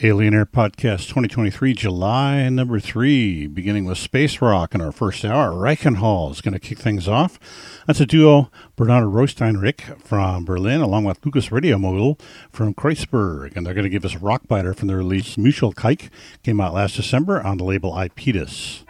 Alien Air Podcast 2023, July number three, beginning with Space Rock in our first hour. Reichenhall is going to kick things off. That's a duo, Bernardo Roesteinrich from Berlin, along with Lucas Radio Mogul from Kreuzberg. And they're going to give us Rockbiter from their release Muschelkalk, came out last December on the label Ipetus.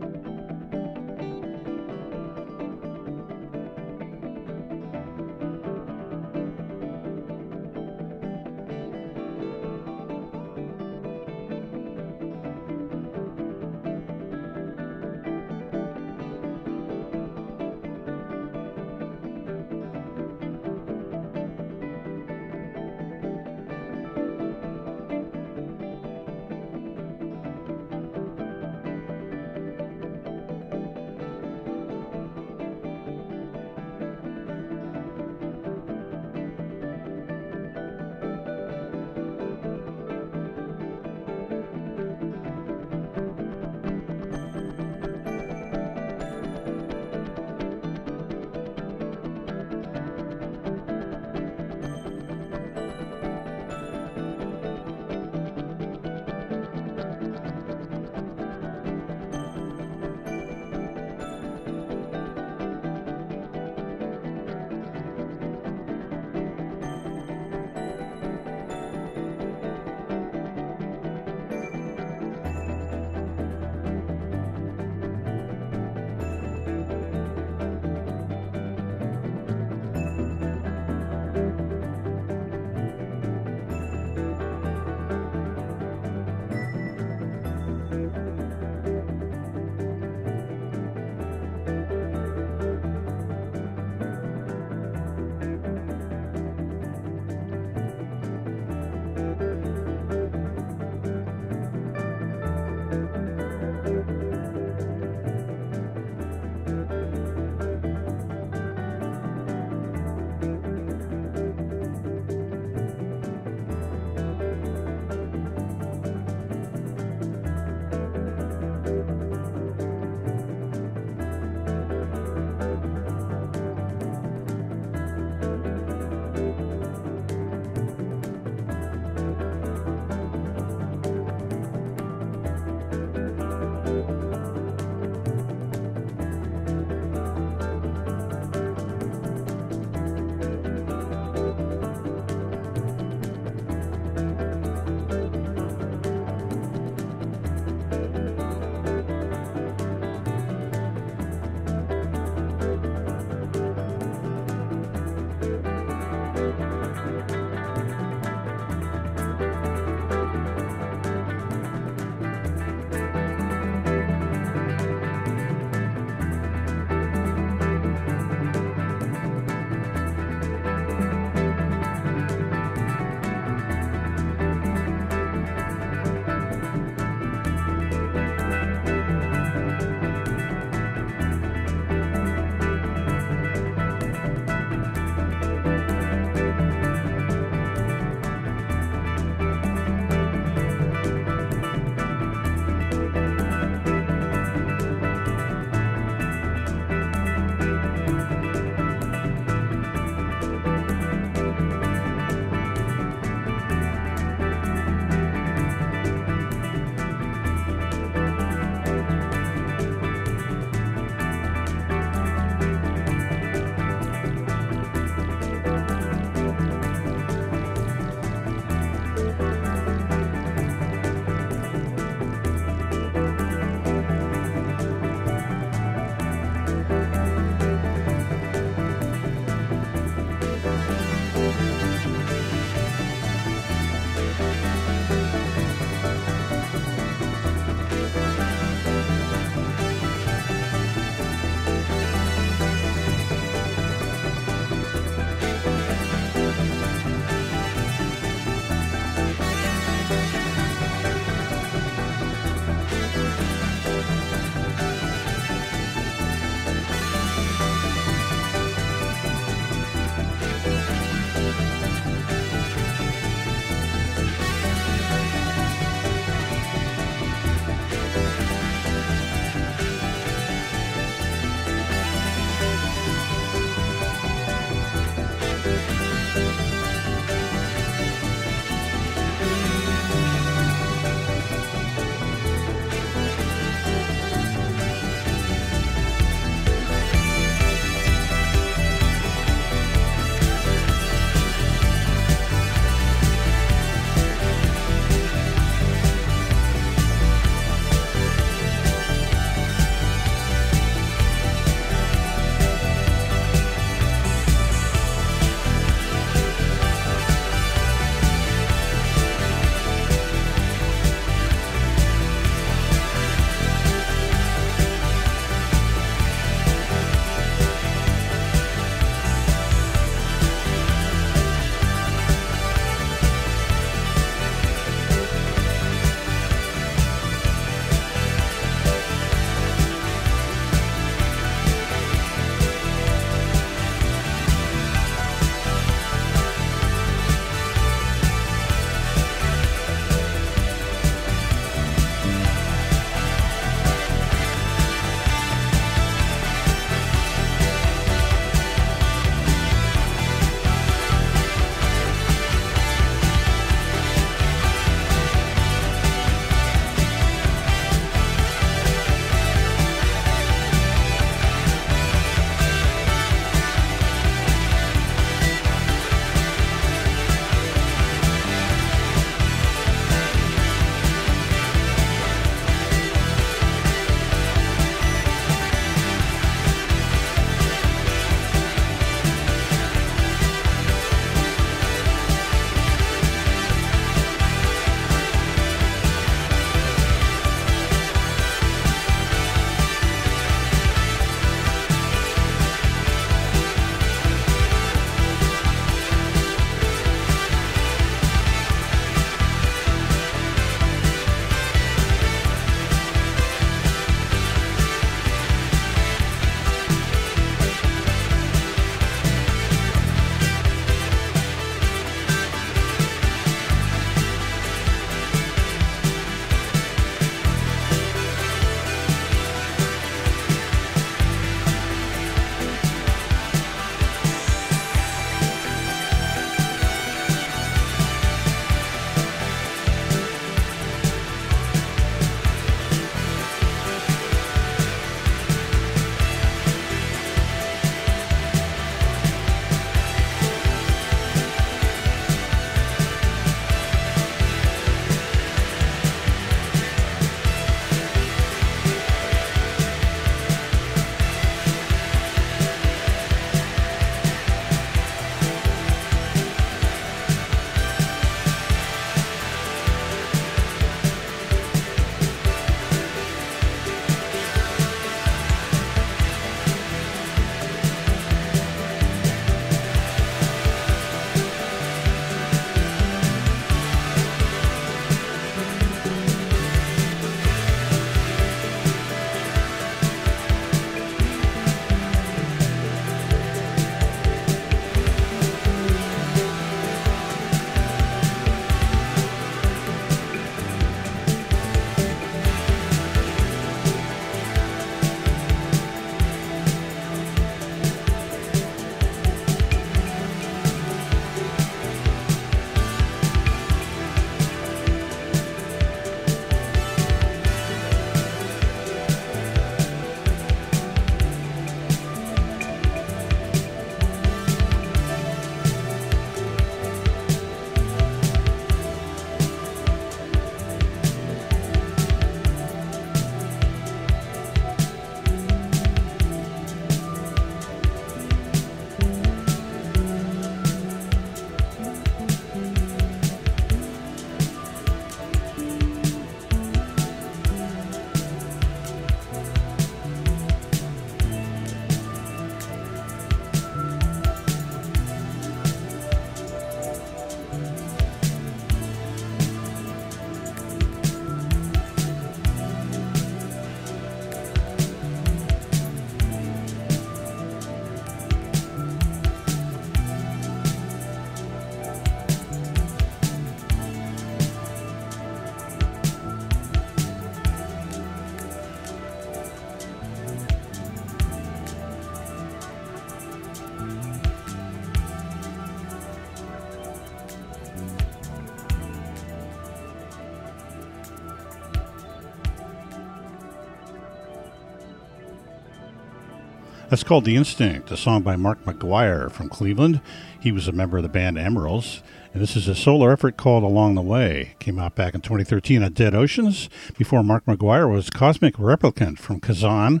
That's called The Instinct, a song by Mark McGuire from Cleveland. He was a member of the band Emeralds. And this is a solo effort called Along the Way. Came out back in 2013 on Dead Oceans. Before Mark McGuire was Cosmic Replicant from Kazan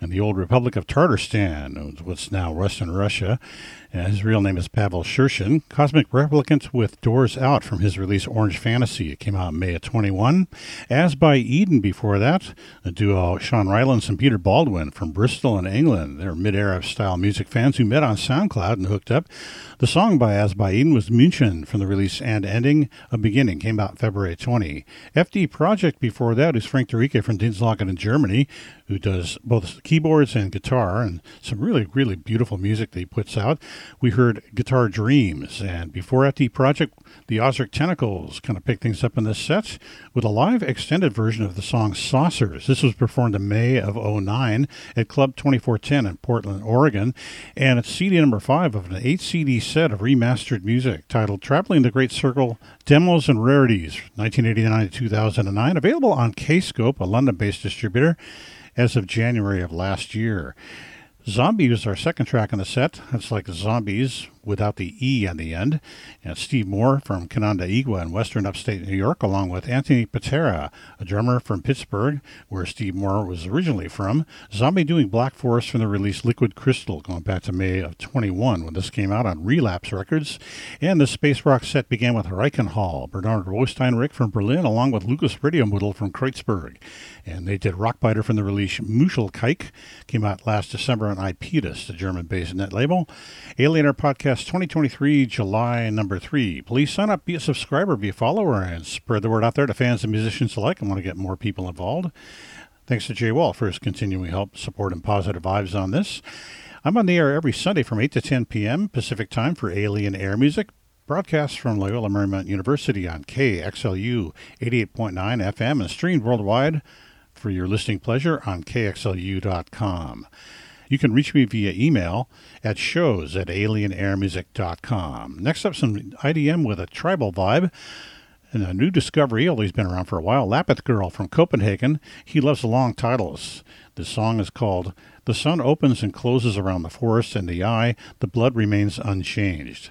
and the old Republic of Tartarstan, what's now Western Russia. And his real name is Pavel Shirshin. Cosmic Replicant with Doors Out from his release Orange Fantasy. It came out May of 21. As by Eden before that, the duo Sean Rylance and Peter Baldwin from Bristol in England. They're mid-era style music fans who met on SoundCloud and hooked up. The song by As by Eden was München from the release And Ending, A Beginning, came out February 20. FD Project before that is Frank Derike from Dinslaken in Germany, who does both keyboards and guitar and some really, really beautiful music that he puts out we heard Guitar Dreams. And before FD Project, the Ozric Tentacles kind of picked things up in this set with a live extended version of the song Saucers. This was performed in May of 09 at Club 2410 in Portland, Oregon. And it's CD number five of an eight CD set of remastered music titled Traveling the Great Circle Demos and Rarities, 1989 to 2009. Available on Kscope, a London based distributor, as of January of last year. Zombi was our second track on the set. It's like Zombies without the E on the end. And Steve Moore from Canandaigua in western upstate New York, along with Anthony Paterra, a drummer from Pittsburgh, where Steve Moore was originally from. Zombi doing Black Forest from the release Liquid Crystal, going back to May of 21 when this came out on Relapse Records. And the space rock set began with Reichenhall, Bernard Rosteinrich from Berlin, along with Lucas Radiomuddel from Kreuzberg. And they did Rockbiter from the release Muschelkalk, came out last December on Ipetus, the German-based net label. Alienator Podcast Podcast 2023, July number three. Please sign up, be a subscriber, be a follower, and spread the word out there to fans and musicians alike. I want to get more people involved. Thanks to Jay Wall for his continuing help, support, and positive vibes on this. I'm on the air every Sunday from 8 to 10 p.m. Pacific Time for Alien Air Music. Broadcast from Loyola Marymount University on KXLU 88.9 FM and streamed worldwide for your listening pleasure on KXLU.com. You can reach me via email at shows at alienairmusic.com. Next up, some IDM with a tribal vibe. And a new discovery, although he's been around for a while, Lapith Girl from Copenhagen. He loves long titles. The song is called The Sun Opens and Closes Around the Forest and the Eye, the Blood Remains Unchanged.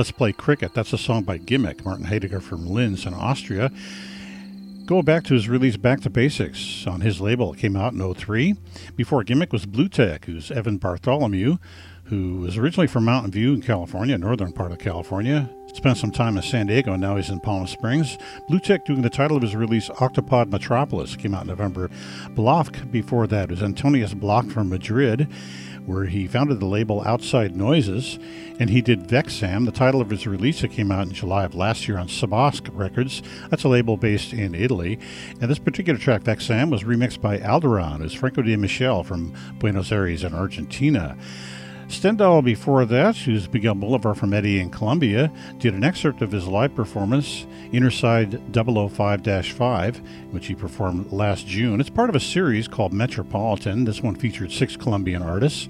Let's Play Cricket. That's a song by Gimmik, Martin Heidegger from Linz in Austria. Going back to his release Back to Basics on his label, it came out in 03. Before Gimmik was Bluetech, who's Evan Bartholomew, who was originally from Mountain View in California, northern part of California. Spent some time in San Diego, and now he's in Palm Springs. Bluetech doing the title of his release, Octopod Metropolis, came out in November. Blovk before that was Antonius Block from Madrid where he founded the label Outside Noises, and he did Vecksam, the title of his release that came out in July of last year on Sabosk Records. That's a label based in Italy. And this particular track, Vecksam, was remixed by Alderaan, who's Franco de Michel from Buenos Aires in Argentina. Stendhal before that, who's Miguel Bolivar from Eddie in Colombia, did an excerpt of his live performance, Innerside 005-5, which he performed last June. It's part of a series called Metropolitan. This one featured six Colombian artists.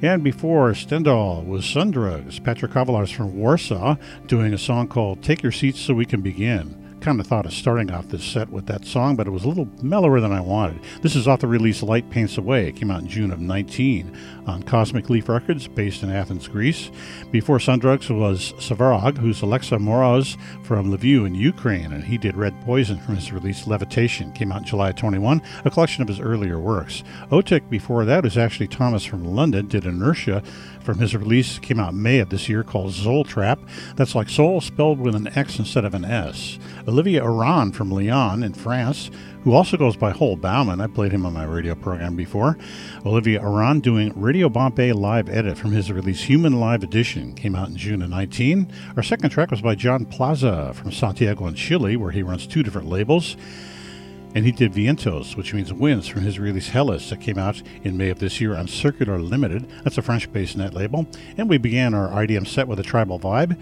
And before Stendhal was Sundrugs, Patrick Kovalars from Warsaw, doing a song called Take Your Seats So We Can Begin kind of thought of starting off this set with that song, but it was a little mellower than I wanted. This is off the release Light Paints A Way. It came out in June of 19 on Cosmic Leaf Records, based in Athens, Greece. Before Sundrugs was Savarog, who's Alexa Moroz from Lviv in Ukraine, and he did Red Poison from his release Levitation. Came out July 21, a collection of his earlier works. Otik before that was actually Thomas from London, did Inertia from his release, came out May of this year, called Xoul Trap. That's like soul spelled with an X instead of an S. Olivier Orand from Lyon in France, who also goes by Hole Bauman. I played him on my radio program before. Olivier Orand doing Radio Bombay live edit from his release Human Live Edition, came out in June of 19. Our second track was by John Plaza from Santiago in Chile, where he runs two different labels. And he did Vientos, which means winds, from his release Helice that came out in May of this year on Circular Limited. That's a French based net label. And we began our IDM set with a tribal vibe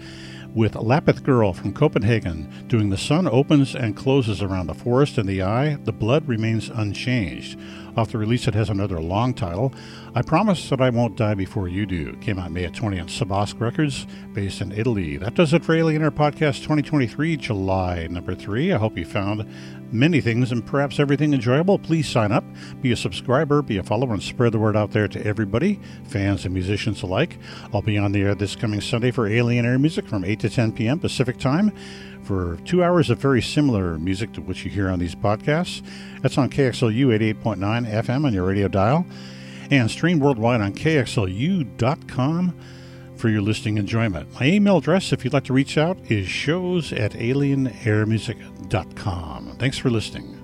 with Lapith Girl from Copenhagen doing The Sun Opens and Closes Around the Forest and the Eye, The Blood Remains Unchanged. Off the release, it has another long title, I Promise That I Won't Die Before You Do. Came out May 20 on Sabask Records, based in Italy. That does it for Alien Air Podcast 2023, July number 3. I hope you found many things and perhaps everything enjoyable, please sign up, be a subscriber, be a follower, and spread the word out there to everybody, fans and musicians alike. I'll be on the air this coming Sunday for Alien Air Music from 8 to 10 p.m. Pacific Time for two hours of very similar music to what you hear on these podcasts. That's on KXLU 88.9 FM on your radio dial and streamed worldwide on KXLU.com for your listening enjoyment. My email address, if you'd like to reach out, is shows at alienairmusic.com. Thanks for listening.